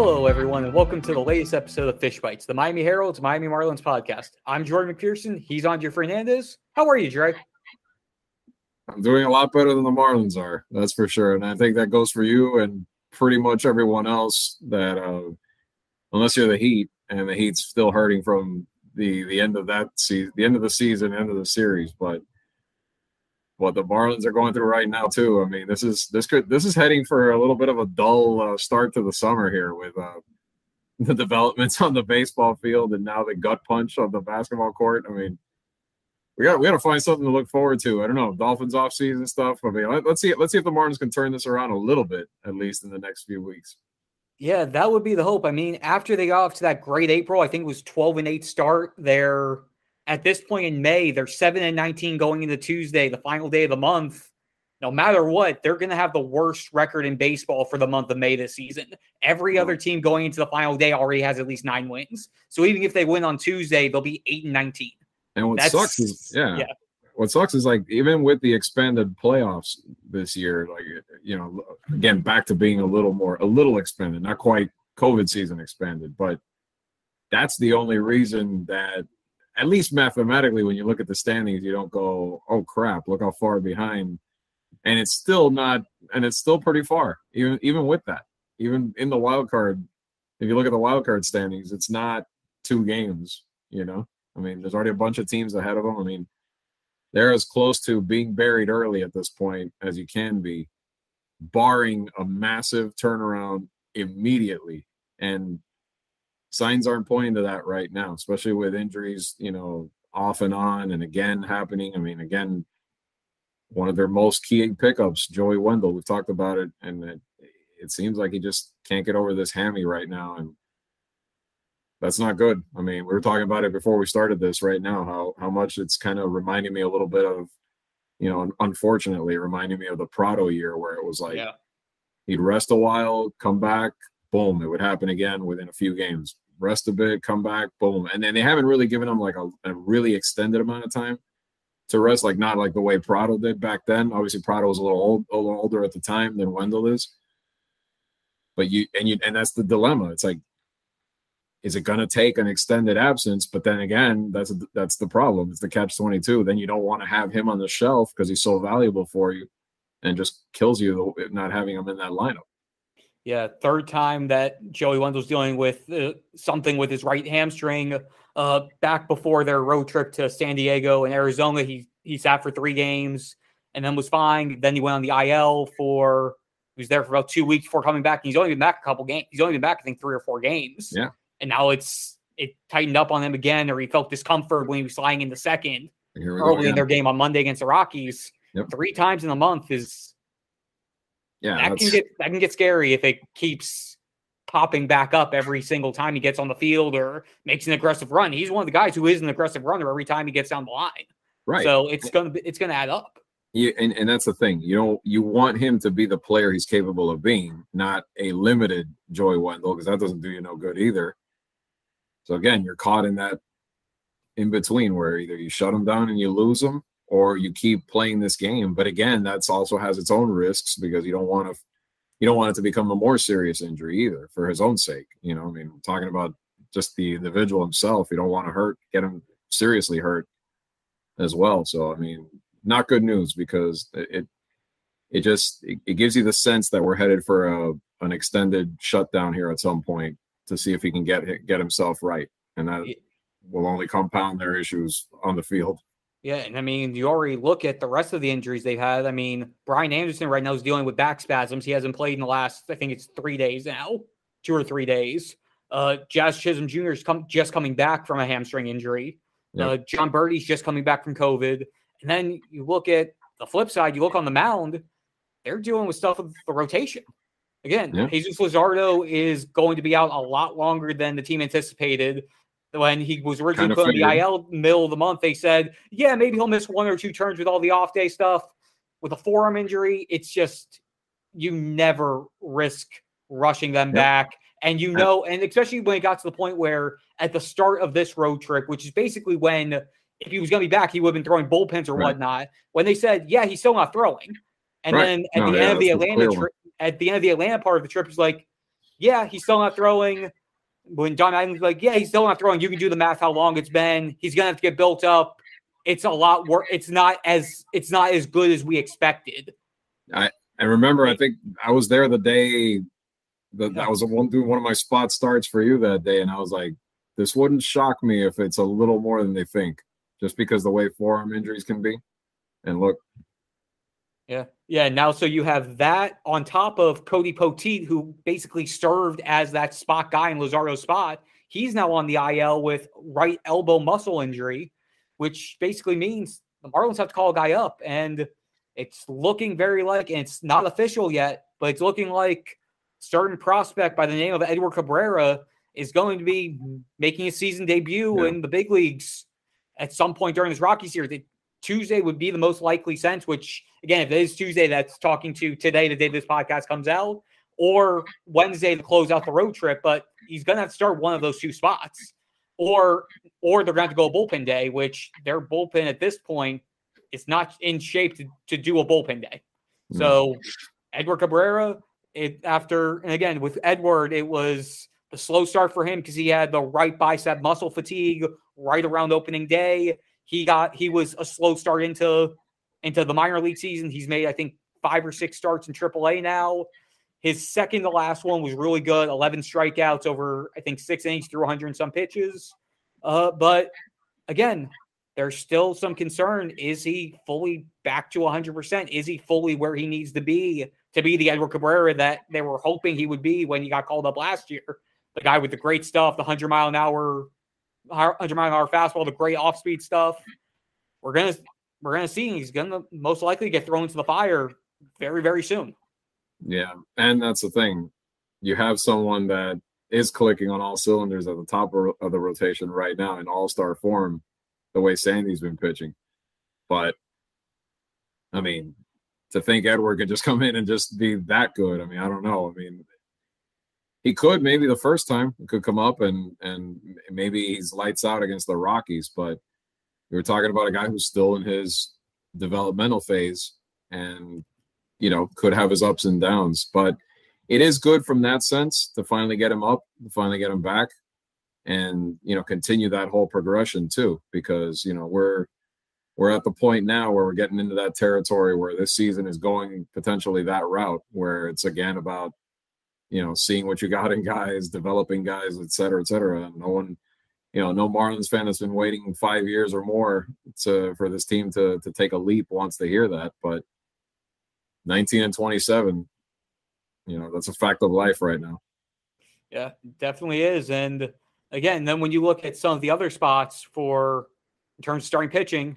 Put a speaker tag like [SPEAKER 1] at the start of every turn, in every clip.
[SPEAKER 1] Hello, everyone, and welcome to the latest episode of Fish Bites, the Miami Herald's Miami Marlins podcast. I'm Jordan McPherson. He's Andre Fernandez. How are you, Dre?
[SPEAKER 2] I'm doing a lot better than the Marlins are. That's for sure, and I think that goes for you and pretty much everyone else. That uh, unless you're the Heat, and the Heat's still hurting from the the end of that season, the end of the season, end of the series, but what the Marlins are going through right now too. I mean, this is this could this is heading for a little bit of a dull uh, start to the summer here with uh, the developments on the baseball field and now the gut punch on the basketball court. I mean, we got we got to find something to look forward to. I don't know Dolphins off season stuff. I mean, let, us see let's see if the Marlins can turn this around a little bit at least in the next few weeks.
[SPEAKER 1] Yeah, that would be the hope. I mean, after they got off to that great April, I think it was 12 and 8 start, they're at this point in May, they're 7 and 19 going into Tuesday, the final day of the month. No matter what, they're going to have the worst record in baseball for the month of May this season. Every other team going into the final day already has at least nine wins. So even if they win on Tuesday, they'll be 8 and 19.
[SPEAKER 2] And what That's, sucks is, yeah, yeah. What sucks is like even with the expanded playoffs this year, like you know, again back to being a little more, a little expanded, not quite COVID season expanded, but that's the only reason that at least mathematically, when you look at the standings, you don't go, "Oh crap, look how far behind." And it's still not, and it's still pretty far, even even with that. Even in the wild card, if you look at the wild card standings, it's not two games. You know, I mean, there's already a bunch of teams ahead of them. I mean, they're as close to being buried early at this point as you can be, barring a massive turnaround immediately. And signs aren't pointing to that right now, especially with injuries, you know, off and on and again happening. I mean, again, one of their most key pickups, Joey Wendle. We've talked about it, and it, it seems like he just can't get over this hammy right now, and that's not good. I mean, we were talking about it before we started this. Right now, how how much it's kind of reminding me a little bit of, you know, unfortunately, reminding me of the Prado year where it was like yeah. he'd rest a while, come back, boom, it would happen again within a few games. Rest a bit, come back, boom. And then they haven't really given him like a, a really extended amount of time to rest, like not like the way Prado did back then. Obviously, Prado was a little old, a little older at the time than Wendle is. But you and you and that's the dilemma. It's like, is it going to take an extended absence? But then again, that's that's the problem. It's the catch twenty two. Then you don't want to have him on the shelf because he's so valuable for you, and just kills you not having him in that lineup.
[SPEAKER 1] Yeah, third time that Joey Wendle's dealing with uh, something with his right hamstring. Uh, back before their road trip to San Diego and Arizona, he he sat for three games and then was fine. Then he went on the IL for he was there for about two weeks before coming back. And he's only been back a couple games. He's only been back, I think, three or four games.
[SPEAKER 2] Yeah.
[SPEAKER 1] And now it's it tightened up on him again, or he felt discomfort when he was flying in the second early in their game on Monday against the Rockies. Yep. Three times in a month is
[SPEAKER 2] yeah,
[SPEAKER 1] that can get that can get scary if it keeps popping back up every single time he gets on the field or makes an aggressive run. He's one of the guys who is an aggressive runner every time he gets down the line.
[SPEAKER 2] Right.
[SPEAKER 1] So it's gonna be, it's gonna add up.
[SPEAKER 2] Yeah, and, and that's the thing. You know, you want him to be the player he's capable of being, not a limited Joey Wendle, because that doesn't do you no good either. So again, you're caught in that in between where either you shut him down and you lose him, or you keep playing this game. But again, that's also has its own risks because you don't want to you don't want it to become a more serious injury either for his own sake. You know, I mean, talking about just the individual himself, you don't want to hurt, get him seriously hurt as well. So I mean, not good news because it it just it, it gives you the sense that we're headed for a an extended shutdown here at some point to see if he can get get himself right, and that will only compound their issues on the field.
[SPEAKER 1] Yeah, and I mean, you already look at the rest of the injuries they've had. I mean, Brian Anderson right now is dealing with back spasms. He hasn't played in the last, I think it's three days now, two or three days. Uh, Jazz Chisholm Jr. is come, just coming back from a hamstring injury. Uh, Jon Berti's just coming back from COVID. And then you look at the flip side, you look on the mound, they're dealing with stuff with the rotation. Again, yeah. Jesus Luzardo is going to be out a lot longer than the team anticipated when he was originally put on the IL middle of the month, they said, yeah, maybe he'll miss one or two turns with all the off day stuff. With a forearm injury, it's just you never risk rushing them yep. back. And you know, and especially when it got to the point where at the start of this road trip, which is basically when if he was going to be back, he would have been throwing bullpens or right. whatnot. When they said, yeah, he's still not throwing. And right. then at no, the yeah, end of the Atlanta trip, at the end of the Atlanta part of the trip, he's like, yeah, he's still not throwing. When Don Mattingly's like, yeah, he's still not throwing. You can do the math how long it's been. He's gonna have to get built up. It's a lot work. It's not as it's not as good as we expected.
[SPEAKER 2] I and remember, I think I was there the day that yeah. I was one doing one of my spot starts for you that day, and I was like, this wouldn't shock me if it's a little more than they think, just because the way forearm injuries can be. And look,
[SPEAKER 1] yeah. Yeah. Now, so you have that on top of Cody Poteet, who basically served as that spot guy in Luzardo's spot. He's now on the IL with right elbow muscle injury, which basically means the Marlins have to call a guy up. And it's looking very like, and it's not official yet, but it's looking like certain prospect by the name of Edward Cabrera is going to be making a season debut yeah. in the big leagues at some point during this Rockies year. Tuesday would be the most likely sense, which again, if it is Tuesday that's talking to today, the day this podcast comes out, or Wednesday to close out the road trip, but he's gonna have to start one of those two spots. Or or they're gonna have to go bullpen day, which their bullpen at this point is not in shape to, to do a bullpen day. Hmm. So Edward Cabrera, it after and again with Edward, it was a slow start for him because he had the right bicep muscle fatigue right around opening day. He got he was a slow start into into the minor league season. He's made I think five or six starts in AAA now. His second to last one was really good. Eleven strikeouts over I think six innings through 100 and some pitches. Uh, but again, there's still some concern. Is he fully back to 100%? Is he fully where he needs to be to be the Edward Cabrera that they were hoping he would be when he got called up last year? The guy with the great stuff, the 100 mile an hour 100 mile an hour fastball, the great off speed stuff. We're gonna we're gonna see. He's gonna most likely get thrown into the fire very very soon.
[SPEAKER 2] Yeah, and that's the thing. You have someone that is clicking on all cylinders at the top of the rotation right now in all star form, the way Sandy's been pitching. But I mean, to think Edward could just come in and just be that good, I mean, I don't know. I mean, he could maybe the first time could come up and and maybe he's lights out against the Rockies, but we were talking about a guy who's still in his developmental phase and you know could have his ups and downs, but it is good from that sense to finally get him up, to finally get him back, and you know continue that whole progression too, because you know we're we're at the point now where we're getting into that territory where this season is going potentially that route where it's again about you know, seeing what you got in guys, developing guys, et cetera, et cetera. No one, you know, no Marlins fan has been waiting five years or more to for this team to to take a leap wants to hear that. But 19 and 27, you know, that's a fact of life right now.
[SPEAKER 1] Yeah, definitely is. And again, then when you look at some of the other spots for in terms of starting pitching,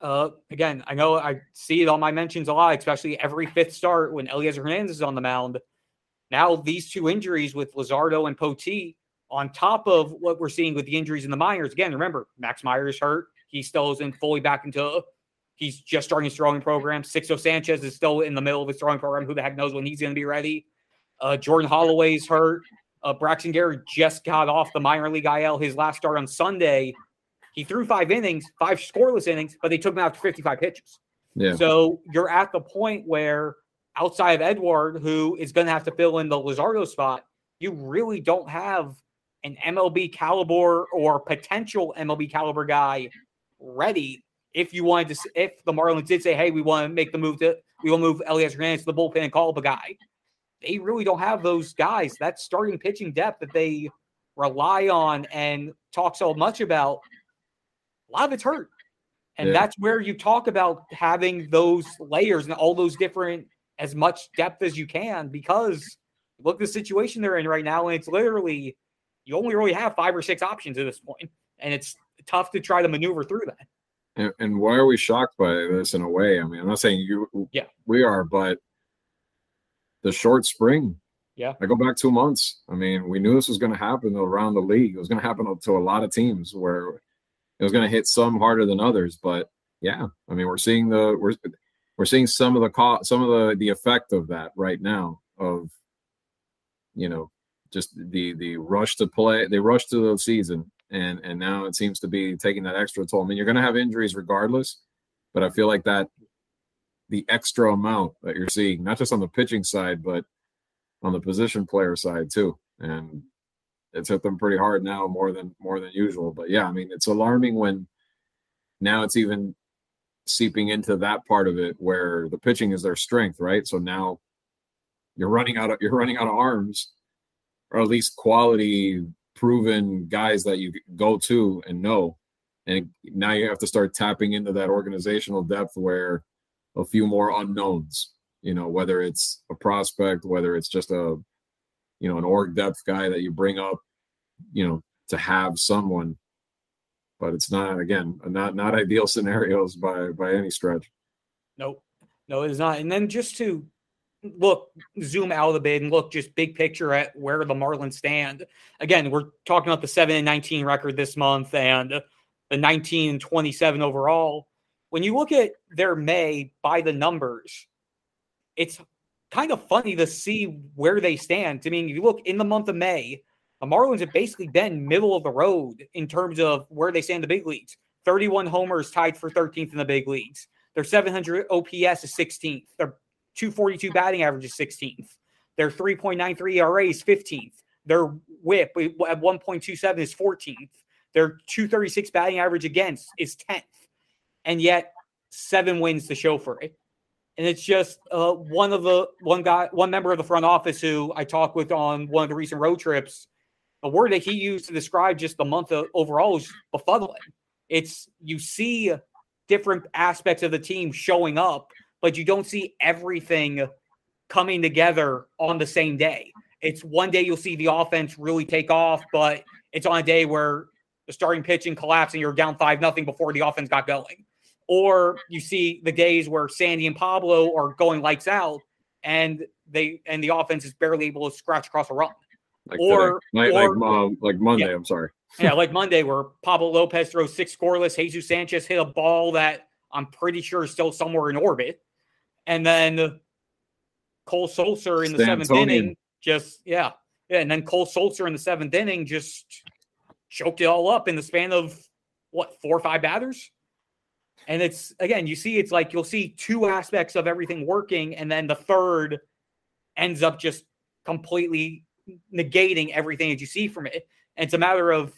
[SPEAKER 1] uh, again, I know I see it on my mentions a lot, especially every fifth start when Elieser Hernandez is on the mound. Now, these two injuries with Luzardo and Poteet, on top of what we're seeing with the injuries in the minors, again, remember, Max Meyer is hurt. He still isn't fully back into, he's just starting his throwing program. Sixto Sanchez is still in the middle of his throwing program. Who the heck knows when he's going to be ready? Uh, Jordan Holloway's hurt. Uh, Braxton Garrett just got off the minor league IL. His last start on Sunday, he threw five innings, five scoreless innings, but they took him out to 55 pitches. Yeah. So you're at the point where outside of Edward, who is going to have to fill in the Luzardo spot, you really don't have an MLB caliber or potential MLB caliber guy ready. If you wanted to, if the Marlins did say, "Hey, we want to make the move to, we will move Elieser Hernandez to the bullpen and call up a guy," they really don't have those guys. That starting pitching depth that they rely on and talk so much about. A lot of it's hurt, and yeah. that's where you talk about having those layers and all those different as much depth as you can because look the situation they're in right now, and it's literally you only really have five or six options at this point, and it's tough to try to maneuver through that.
[SPEAKER 2] And, and why are we shocked by this in a way? I mean, I'm not saying you, yeah, we are, but the short spring.
[SPEAKER 1] Yeah,
[SPEAKER 2] I go back two months. I mean, we knew this was going to happen around the league. It was going to happen to a lot of teams where it was going to hit some harder than others. But yeah, I mean, we're seeing the we're we're seeing some of the co- some of the the effect of that right now of you know just the the rush to play they rush to the season. And and now it seems to be taking that extra toll. I mean you're going to have injuries regardless but i feel like that the extra amount that you're seeing not just on the pitching side but on the position player side too, and it's hit them pretty hard now, more than more than usual. But yeah, I mean, it's alarming when now it's even seeping into that part of it where the pitching is their strength, right? So now you're running out of you're running out of arms, or at least quality proven guys that you go to and know. And now you have to start tapping into that organizational depth where a few more unknowns, you know, whether it's a prospect, whether it's just a, you know, an org depth guy that you bring up, you know, to have someone. But it's not again, not not ideal scenarios by by any stretch.
[SPEAKER 1] Nope. No, it is not. And then just to look, zoom out a bit and look just big picture at where the Marlins stand. Again, we're talking about the 7 and 19 record this month and the 19 and 27 overall. When you look at their May by the numbers, it's kind of funny to see where they stand. I mean, if you look in the month of May, the Marlins have basically been middle of the road in terms of where they stand in the big leagues. 31 homers tied for 13th in the big leagues. Their 700 OPS is 16th. Their 242 batting average is 16th. Their 3.93 ERA is 15th. Their whip at 1.27 is 14th. Their 236 batting average against is 10th. And yet seven wins to show for it. And it's just uh, one of the one guy, one member of the front office who I talked with on one of the recent road trips. A word that he used to describe just the month of overall is befuddling. It's you see different aspects of the team showing up but you don't see everything coming together on the same day. It's one day you'll see the offense really take off, but it's on a day where the starting pitching collapsing, you're down five nothing before the offense got going. Or you see the days where Sandy and Pablo are going lights out and they and the offense is barely able to scratch across a run.
[SPEAKER 2] Like or, like, or, like, um, like Monday, yeah. I'm sorry.
[SPEAKER 1] yeah, like Monday where Pablo Lopez throws six scoreless, Jesus Sanchez hit a ball that I'm pretty sure is still somewhere in orbit. And then Cole Sulser in the seventh inning just, yeah. Yeah. And then Cole Sulser in the seventh inning just choked it all up in the span of what, four or five batters? And it's again, you see, it's like you'll see two aspects of everything working, and then the third ends up just completely negating everything that you see from it. And it's a matter of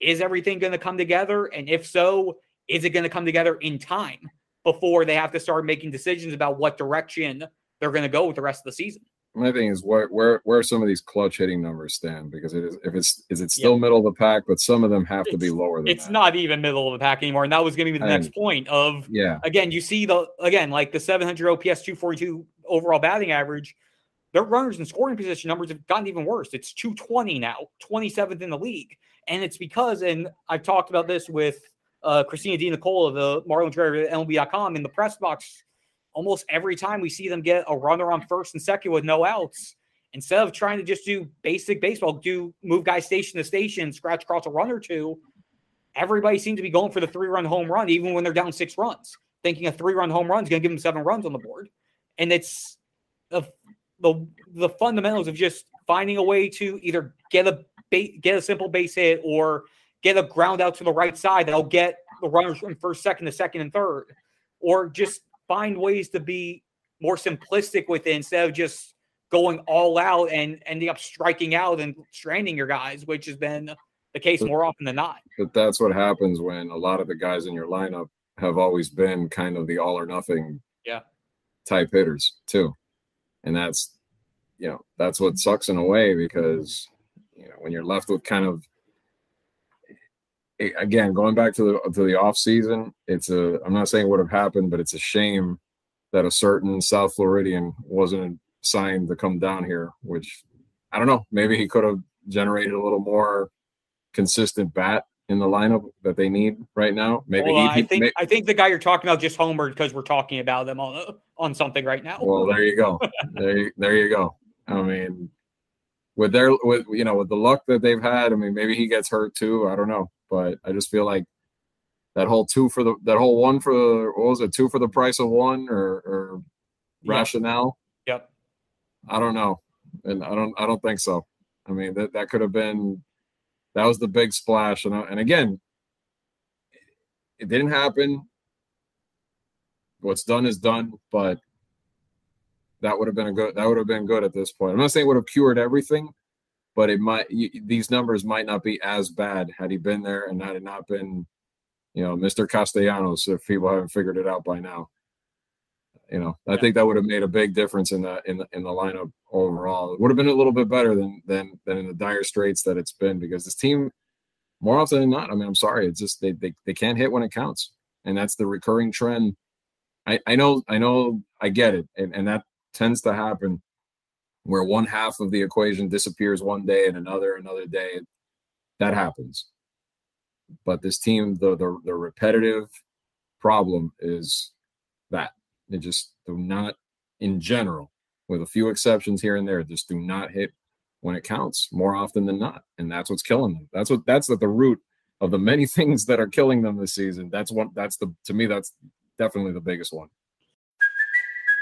[SPEAKER 1] is everything going to come together? And if so, is it going to come together in time? before they have to start making decisions about what direction they're going to go with the rest of the season.
[SPEAKER 2] My thing is where where where some of these clutch hitting numbers stand because it is if it's is it still yeah. middle of the pack, but some of them have
[SPEAKER 1] it's,
[SPEAKER 2] to be lower than
[SPEAKER 1] it's
[SPEAKER 2] that.
[SPEAKER 1] not even middle of the pack anymore. And that was going to be the and, next point of
[SPEAKER 2] yeah.
[SPEAKER 1] Again, you see the again like the 700 OPS 242 overall batting average. Their runners and scoring position numbers have gotten even worse. It's 220 now, 27th in the league. And it's because, and I've talked about this with uh, Christina De Nicola, the Marlins at MLB.com in the press box. Almost every time we see them get a runner on first and second with no outs, instead of trying to just do basic baseball, do move guys station to station, scratch across a run or two, everybody seems to be going for the three run home run, even when they're down six runs, thinking a three run home run is going to give them seven runs on the board. And it's the, the, the fundamentals of just finding a way to either get a get a simple base hit or get a ground out to the right side that'll get the runners from first, second to second and third, or just find ways to be more simplistic with it instead of just going all out and ending up striking out and stranding your guys, which has been the case more often than not.
[SPEAKER 2] But that's what happens when a lot of the guys in your lineup have always been kind of the all or nothing
[SPEAKER 1] yeah
[SPEAKER 2] type hitters too. And that's you know, that's what sucks in a way because you know, when you're left with kind of again, going back to the to the off season, it's a I'm not saying would have happened, but it's a shame that a certain South Floridian wasn't signed to come down here, which I don't know, maybe he could have generated a little more consistent bat in the lineup that they need right now. Maybe
[SPEAKER 1] well,
[SPEAKER 2] he,
[SPEAKER 1] I think may, I think the guy you're talking about just homered because we're talking about them on uh, on something right now.
[SPEAKER 2] Well, there you go. there, you, there you go. I mean, with their with you know with the luck that they've had, I mean, maybe he gets hurt too. I don't know. But I just feel like that whole two for the that whole one for the what was it two for the price of one or, or yep. rationale.
[SPEAKER 1] Yep.
[SPEAKER 2] I don't know, and I don't I don't think so. I mean that that could have been that was the big splash, and uh, and again, it didn't happen. What's done is done, but that would have been a good that would have been good at this point. I'm not saying it would have cured everything, but it might you, these numbers might not be as bad had he been there and had it not been, you know, Mr. Castellanos if people haven't figured it out by now. You know, I think that would have made a big difference in the in the in the lineup overall. It would have been a little bit better than than than in the dire straits that it's been because this team, more often than not, I mean, I'm sorry, it's just they they, they can't hit when it counts, and that's the recurring trend. I I know I know I get it, and and that tends to happen where one half of the equation disappears one day and another another day. That happens. But this team, the the, the repetitive problem is that they just do not, in general, with a few exceptions here and there, just do not hit when it counts more often than not. And that's what's killing them. That's what that's at the root of the many things that are killing them this season. That's one that's the to me, that's definitely the biggest one.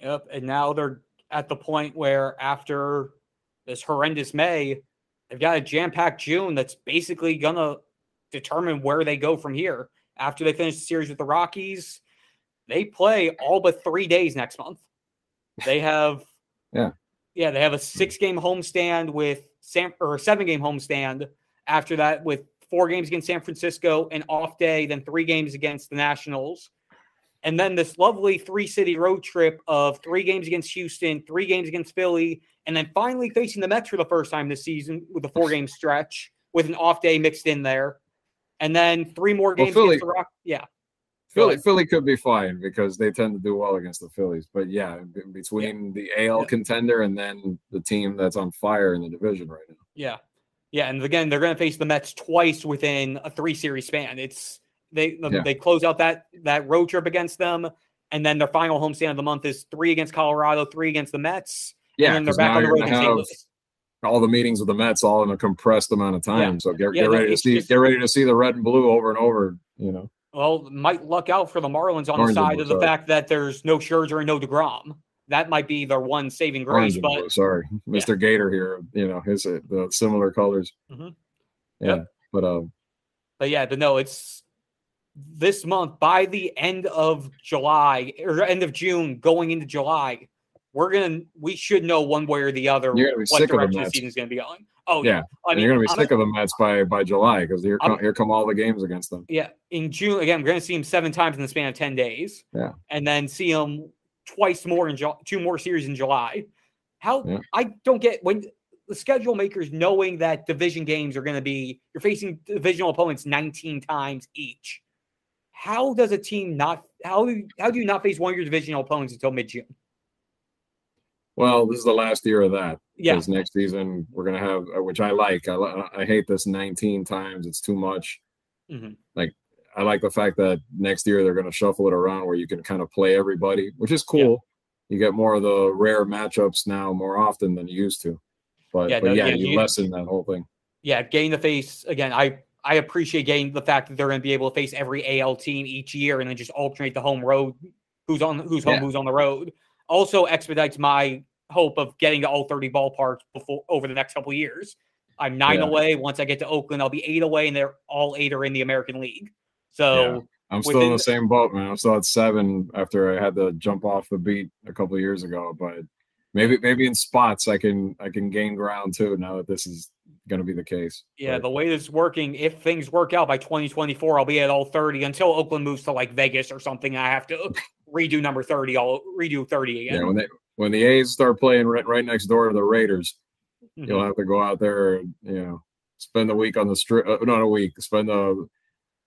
[SPEAKER 1] Yep. And now they're at the point where after this horrendous May, they've got a jam packed June that's basically going to determine where they go from here. After they finish the series with the Rockies, they play all but three days next month. They have,
[SPEAKER 2] yeah,
[SPEAKER 1] yeah, they have a six game homestand with San or a seven game homestand. After that, with four games against San Francisco, an off day, then three games against the Nationals, and then this lovely three city road trip of three games against Houston, three games against Philly, and then finally facing the Mets for the first time this season with a four game stretch with an off day mixed in there. And then three more games well, Philly, against the Rock. Yeah.
[SPEAKER 2] Philly, Philly could be fine because they tend to do well against the Phillies. But yeah, between yeah. the AL yeah. contender and then the team that's on fire in the division right now.
[SPEAKER 1] Yeah. Yeah. And again, they're going to face the Mets twice within a three series span. It's they yeah. they close out that that road trip against them, and then their final home stand of the month is three against Colorado, three against the Mets.
[SPEAKER 2] Yeah, and they're back on the road against all the meetings with the Mets all in a compressed amount of time. Yeah. So get, yeah, get ready to see just, get ready to see the red and blue over and over. You know.
[SPEAKER 1] Well, might luck out for the Marlins on Orange the side of the sorry. fact that there's no Scherzer and no Degrom. That might be their one saving grace. Orange but
[SPEAKER 2] sorry, Mr. Yeah. Gator here. You know his uh, the similar colors. Mm-hmm. Yeah, yep. but um,
[SPEAKER 1] but yeah, but no, it's this month by the end of July or end of June going into July, we're gonna we should know one way or the other
[SPEAKER 2] you're gonna be what direction the,
[SPEAKER 1] season's gonna be on. Oh
[SPEAKER 2] yeah, I mean, you're gonna be I'm sick a, of the Mets by by July because here come, here come all the games against them.
[SPEAKER 1] Yeah, in June again, we're gonna see them seven times in the span of ten days.
[SPEAKER 2] Yeah,
[SPEAKER 1] and then see them twice more in Ju- two more series in July. How yeah. I don't get when the schedule makers knowing that division games are going to be you're facing divisional opponents 19 times each how does a team not how do you, how do you not face one of your divisional opponents until mid June?
[SPEAKER 2] Well, this is the last year of that. Yeah. Because next season we're gonna have, uh, which I like. I, I hate this 19 times. It's too much. Mm-hmm. Like I like the fact that next year they're gonna shuffle it around where you can kind of play everybody, which is cool. Yeah. You get more of the rare matchups now more often than you used to. But yeah, but no, yeah, yeah you, you lessen that whole thing.
[SPEAKER 1] Yeah, getting the face again. I I appreciate getting the fact that they're going to be able to face every AL team each year and then just alternate the home road, who's on who's home, yeah. who's on the road. Also expedites my hope of getting to all 30 ballparks before over the next couple years. I'm nine yeah. away. Once I get to Oakland, I'll be eight away, and they're all eight are in the American League. So yeah.
[SPEAKER 2] I'm still in the same boat, man. I'm still at seven after I had to jump off the beat a couple years ago, but maybe maybe in spots I can I can gain ground too now that this is going to be the case.
[SPEAKER 1] Yeah, the way this is working, if things work out by 2024, I'll be at all 30 until Oakland moves to like Vegas or something. I have to redo number 30. I'll redo 30 again.
[SPEAKER 2] Yeah, when they when the A's start playing right, right next door to the Raiders, mm-hmm. you'll have to go out there and you know spend the week on the strip. Uh, not a week. Spend the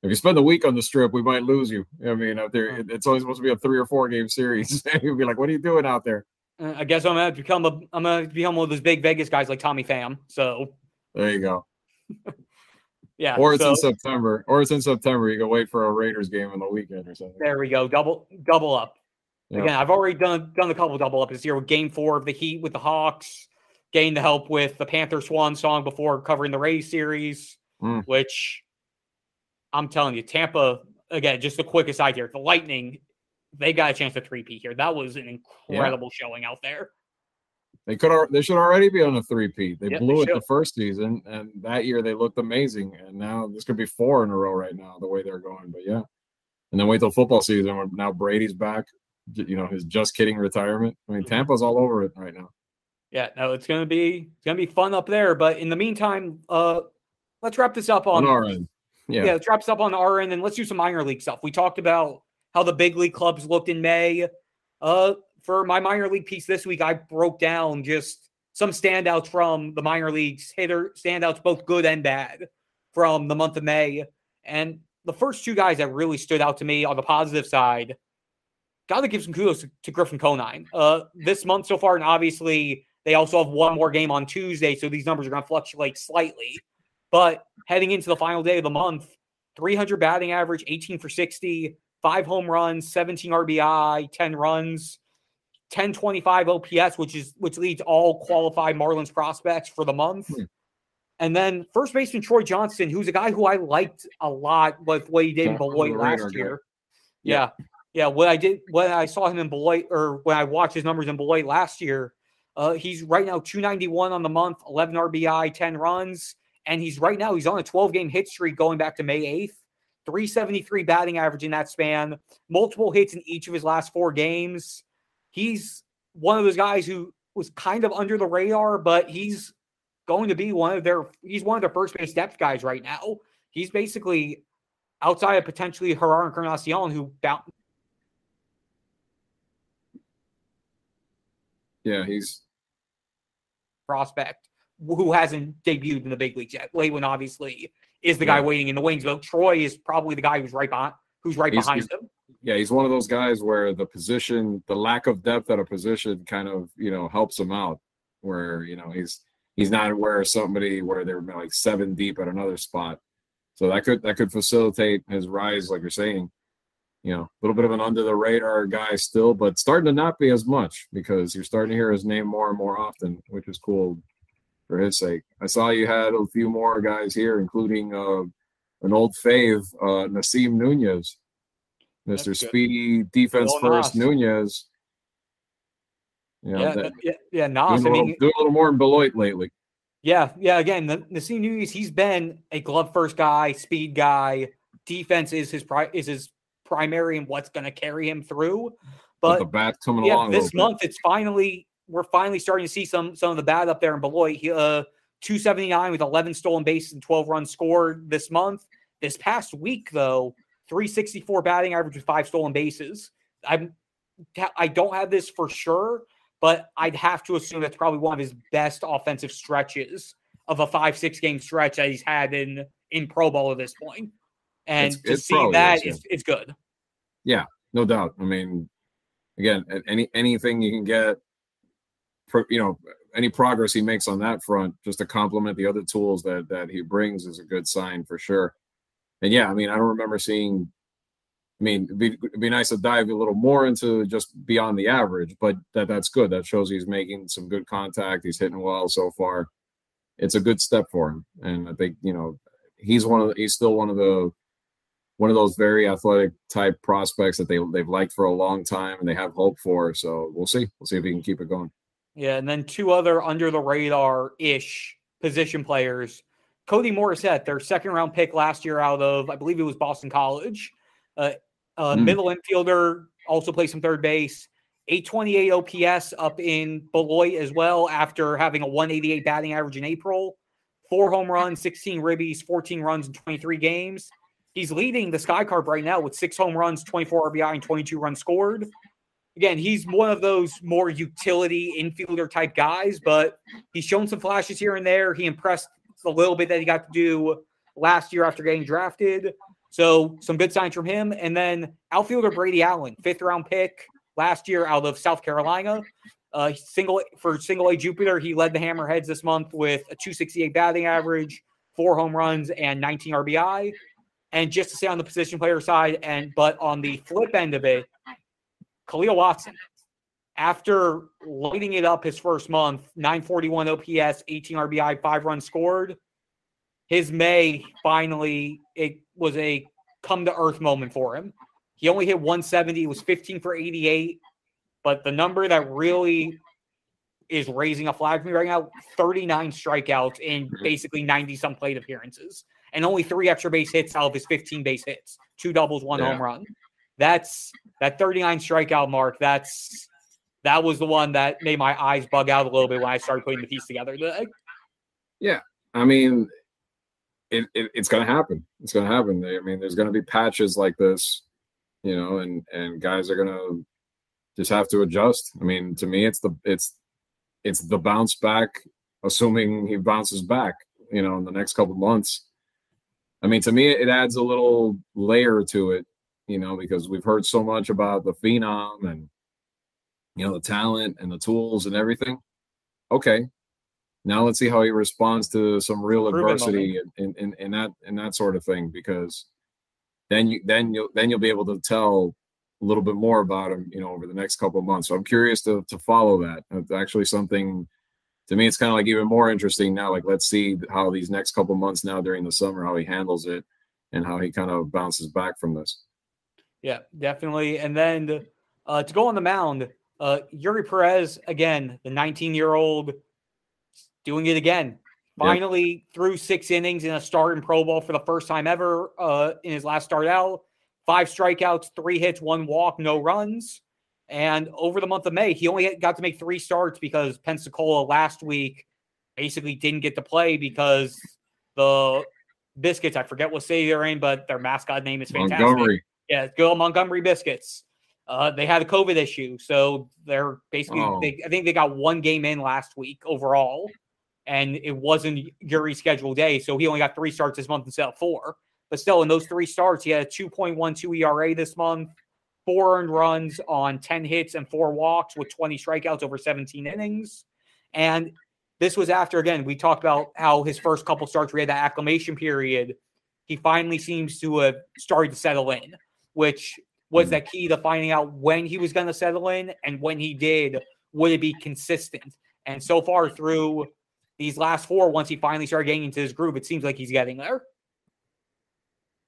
[SPEAKER 2] if you spend the week on the strip, we might lose you. I mean, out there, it's only supposed to be a three or four game series. You'll be like, "What are you doing out there?"
[SPEAKER 1] Uh, I guess I'm gonna become a I'm gonna become one of those big Vegas guys like Tommy Pham. So
[SPEAKER 2] there you go.
[SPEAKER 1] yeah.
[SPEAKER 2] Or it's so, in September. Or it's in September. You go wait for a Raiders game on the weekend or something.
[SPEAKER 1] There we go. Double double up. Again, I've already done done a couple double up this year with Game Four of the Heat with the Hawks. Gained the help with the Panther Swan song before covering the Rays series, mm. which I'm telling you, Tampa again. Just a quick aside here: the Lightning, they got a chance to three P here. That was an incredible yeah. showing out there.
[SPEAKER 2] They could. They should already be on a three P. They yep, blew they it the first season, and that year they looked amazing. And now this could be four in a row right now, the way they're going. But yeah, and then wait till football season. When now Brady's back you know his just kidding retirement. I mean, mm-hmm. Tampa's all over it right now.
[SPEAKER 1] Yeah, no, it's gonna be it's gonna be fun up there. But in the meantime, uh, let's wrap this up on,
[SPEAKER 2] on our end.
[SPEAKER 1] Yeah. yeah, let's wrap this up on our end, and let's do some minor league stuff. We talked about how the big league clubs looked in May. Uh, for my minor league piece this week, I broke down just some standouts from the minor leagues, hitter standouts, both good and bad, from the month of May. And the first two guys that really stood out to me on the positive side got to give some kudos to, to Griffin Conine. Uh, this month so far, and obviously they also have one more game on Tuesday, so these numbers are going to fluctuate slightly. But heading into the final day of the month, 300 batting average, 18 for 60, five home runs, 17 RBI, 10 runs, 1025 OPS, which is which leads all qualified Marlins prospects for the month. Hmm. And then first baseman Troy Johnson, who's a guy who I liked a lot with what he did in Beloit last year. Yeah. yeah yeah, what I did when I saw him in Beloit or when I watched his numbers in Beloit last year, uh, he's right now 291 on the month, 11 RBI, 10 runs, and he's right now he's on a 12 game hit streak going back to May 8th. 373 batting average in that span, multiple hits in each of his last four games. He's one of those guys who was kind of under the radar, but he's going to be one of their he's one of their first base depth guys right now. He's basically outside of potentially Jerar Encarnacion, who found.
[SPEAKER 2] Yeah, he's
[SPEAKER 1] prospect who hasn't debuted in the big leagues yet. Lewin obviously is the yeah. guy waiting in the wings, but Troy is probably the guy who's right behind who's right he's, behind
[SPEAKER 2] he's,
[SPEAKER 1] him.
[SPEAKER 2] Yeah, he's one of those guys where the position, the lack of depth at a position kind of, you know, helps him out. Where, you know, he's he's not where somebody where they're like seven deep at another spot. So that could that could facilitate his rise, like you're saying you know, a little bit of an under the radar guy still, but starting to not be as much because you're starting to hear his name more and more often, which is cool for his sake. I saw you had a few more guys here, including uh, an old fave, uh, Nasim Nunez, Mr. Speedy defense first Nunez.
[SPEAKER 1] You know, yeah, that, yeah, yeah, Nas.
[SPEAKER 2] Doing, I mean, doing a little more in Beloit lately.
[SPEAKER 1] Yeah, yeah. Again, the, Nasim Nunez, he's been a glove first guy, speed guy. Defense is his pri- is his primary and what's going to carry him through. But
[SPEAKER 2] the bat coming yeah, along.
[SPEAKER 1] This month, bit. it's finally we're finally starting to see some some of the bat up there in Beloit. He, uh, 279 with 11 stolen bases and 12 runs scored this month. This past week, though, 364 batting average with five stolen bases. I'm I don't have this for sure, but I'd have to assume that's probably one of his best offensive stretches of a five six game stretch that he's had in in Pro Bowl at this point. and it's, to it's see that is, it's good.
[SPEAKER 2] Yeah, no doubt. I mean, again, any anything you can get, you know, any progress he makes on that front, just to complement the other tools that that he brings, is a good sign for sure. And yeah, I mean, I don't remember seeing. I mean, it'd be, it'd be nice to dive a little more into just beyond the average, but that that's good. That shows he's making some good contact. He's hitting well so far. It's a good step for him, and I think you know he's one of the, he's still one of the one of those very athletic type prospects that they they've liked for a long time and they have hope for. So we'll see. We'll see if he can keep it going.
[SPEAKER 1] Yeah, and then two other under the radar ish position players. Cody Morissette, their second round pick last year out of I believe it was Boston College. Uh, uh, mm. Middle infielder, also plays some third base. 828 OPS up in Beloit as well after having a 188 batting average in April. Four home runs, 16 ribbies, 14 runs in 23 games. He's leading the Sky Carp right now with six home runs, 24 RBI, and 22 runs scored. again, he's one of those more utility infielder type guys, but he's shown some flashes here and there. He impressed a little bit that he got to do last year after getting drafted. So some good signs from him. And then outfielder Brady Allen, fifth round pick last year out of South Carolina. Uh, single for single A Jupiter, he led the Hammerheads this month with a 268 batting average, four home runs, and 19 RBI. And just to say on the position player side, and but on the flip end of it, Khalil Watson, after lighting it up his first month, 941 OPS, 18 RBI, five runs scored. His May finally it was a come to earth moment for him. He only hit 170, was 15 for 88, but the number that really is raising a flag for me right now 39 strikeouts in basically 90 some plate appearances and only three extra base hits out of his 15 base hits two doubles one yeah. home run that's that 39 strikeout mark that's that was the one that made my eyes bug out a little bit when i started putting the piece together
[SPEAKER 2] yeah i mean it, it it's going to happen it's going to happen i mean there's going to be patches like this you know and and guys are going to just have to adjust. I mean, to me, it's the it's it's the bounce back, assuming he bounces back, you know, in the next couple months. I mean, to me, it adds a little layer to it, you know, because we've heard so much about the phenom and you know the talent and the tools and everything. Okay, now let's see how he responds to some real adversity and, and, and that and that sort of thing because then you then you'll then you'll be able to tell a little bit more about him, you know, over the next couple of months. So I'm curious to to follow that. It's actually something to me. It's kind of like even more interesting now. Like let's see how these next couple months now during the summer how he handles it and how he kind of bounces back from this.
[SPEAKER 1] Yeah, definitely. And then uh, to go on the mound, uh, Eury Perez again, the 19 year old, doing it again. Finally, yep. threw six innings in a start in Pro Bowl for the first time ever uh, in his last start out five strikeouts, three hits, one walk, no runs. And over the month of May, he only got to make three starts because Pensacola last week basically didn't get to play because the Biscuits, I forget what city they're in, but their mascot name is fantastic. Montgomery. Yeah, go Montgomery Biscuits. Uh, they had a COVID issue, so they're basically. Oh. They, I think they got one game in last week overall, and it wasn't Eury's scheduled day, so he only got three starts this month instead of four. But still, in those three starts, he had a 2.12 ERA this month, four earned runs on 10 hits and four walks with 20 strikeouts over 17 innings. And this was after, again, we talked about how his first couple starts, we had that acclimation period. He finally seems to have started to settle in, which was mm-hmm. that key to finding out when he was going to settle in and when he did, would it be consistent? And so far through these last four, once he finally started getting into his groove, it seems like he's getting there.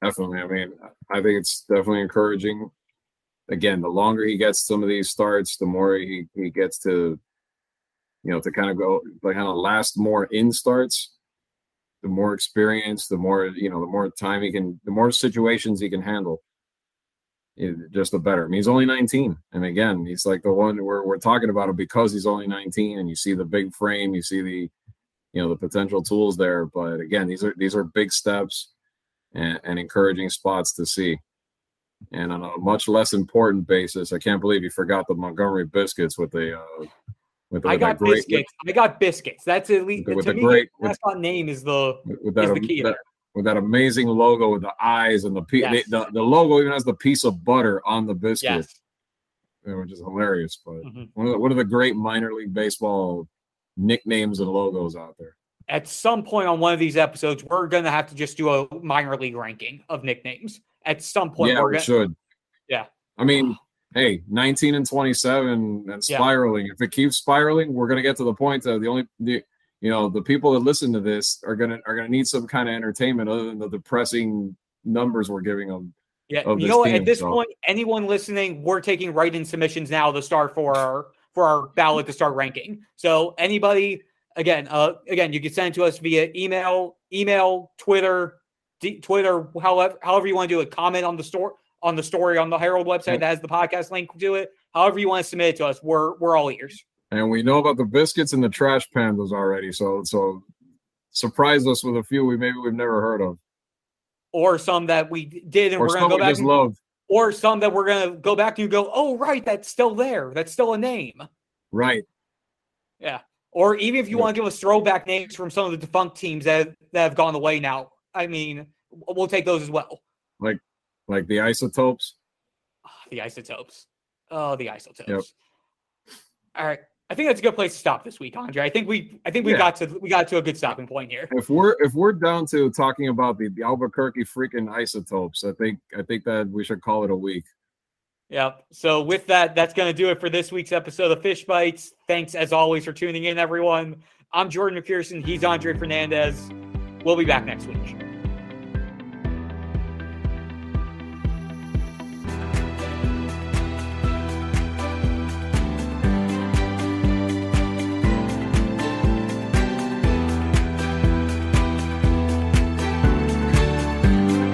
[SPEAKER 2] Definitely. I mean, I think it's definitely encouraging. Again, the longer he gets some of these starts, the more he, he gets to, you know, to kind of go, like kind of last more in starts, the more experience, the more, you know, the more time he can, the more situations he can handle, just the better. I mean, he's only 19. And again, he's like the one we're, we're talking about him because he's only 19 and you see the big frame, you see the, you know, the potential tools there. But again, these are, these are big steps and, and encouraging spots to see. And on a much less important basis, I can't believe you forgot the Montgomery Biscuits with the. Uh,
[SPEAKER 1] with, I got great, biscuits. With, I got biscuits. That's at least with, to the me, great. That's not name is the with that, is the key
[SPEAKER 2] that, with that amazing logo with the eyes and the, yes. the, the logo even has the piece of butter on the biscuit, yes. which is hilarious. But mm-hmm. one, of the, one of the great minor league baseball nicknames and logos out there
[SPEAKER 1] at some point on one of these episodes, we're going to have to just do a minor league ranking of nicknames. At some point,
[SPEAKER 2] yeah,
[SPEAKER 1] we're
[SPEAKER 2] we
[SPEAKER 1] gonna,
[SPEAKER 2] should.
[SPEAKER 1] Yeah.
[SPEAKER 2] I mean, hey, 19 and 27 and spiraling. Yeah. If it keeps spiraling, we're going to get to the point that the only, the, you know, the people that listen to this are going to, are to need some kind of entertainment other than the depressing numbers we're giving them.
[SPEAKER 1] Yeah. You know, team, at this so. point, anyone listening, we're taking write in submissions now to start for our, for our ballot to start ranking. So anybody, again, uh, again, you can send it to us via email, email, Twitter, D- Twitter, however, however you want to do it. Comment on the store on the story on the Herald website that has the podcast link to it. However you want to submit it to us, we're we're all ears.
[SPEAKER 2] And we know about the biscuits and the trash pandas already, so so surprise us with a few we maybe we've never heard of,
[SPEAKER 1] or some that we did and or we're gonna go back.
[SPEAKER 2] And, love.
[SPEAKER 1] or some that we're gonna go back to and go, oh right, that's still there. That's still a name.
[SPEAKER 2] Right.
[SPEAKER 1] Yeah. Or even if you want to give us throwback names from some of the defunct teams that, that have gone away now, I mean, we'll take those as well.
[SPEAKER 2] Like, like the isotopes.
[SPEAKER 1] Oh, the isotopes. Oh, the isotopes. Yep. All right. I think that's a good place to stop this week, Andre. I think we I think we yeah. got to we got to a good stopping point here.
[SPEAKER 2] If we're if we're down to talking about the, the Albuquerque freaking isotopes, I think I think that we should call it a week.
[SPEAKER 1] Yep. So with that, that's going to do it for this week's episode of Fish Bites. Thanks as always for tuning in, everyone. I'm Jordan McPherson. He's Andre Fernandez. We'll be back next week.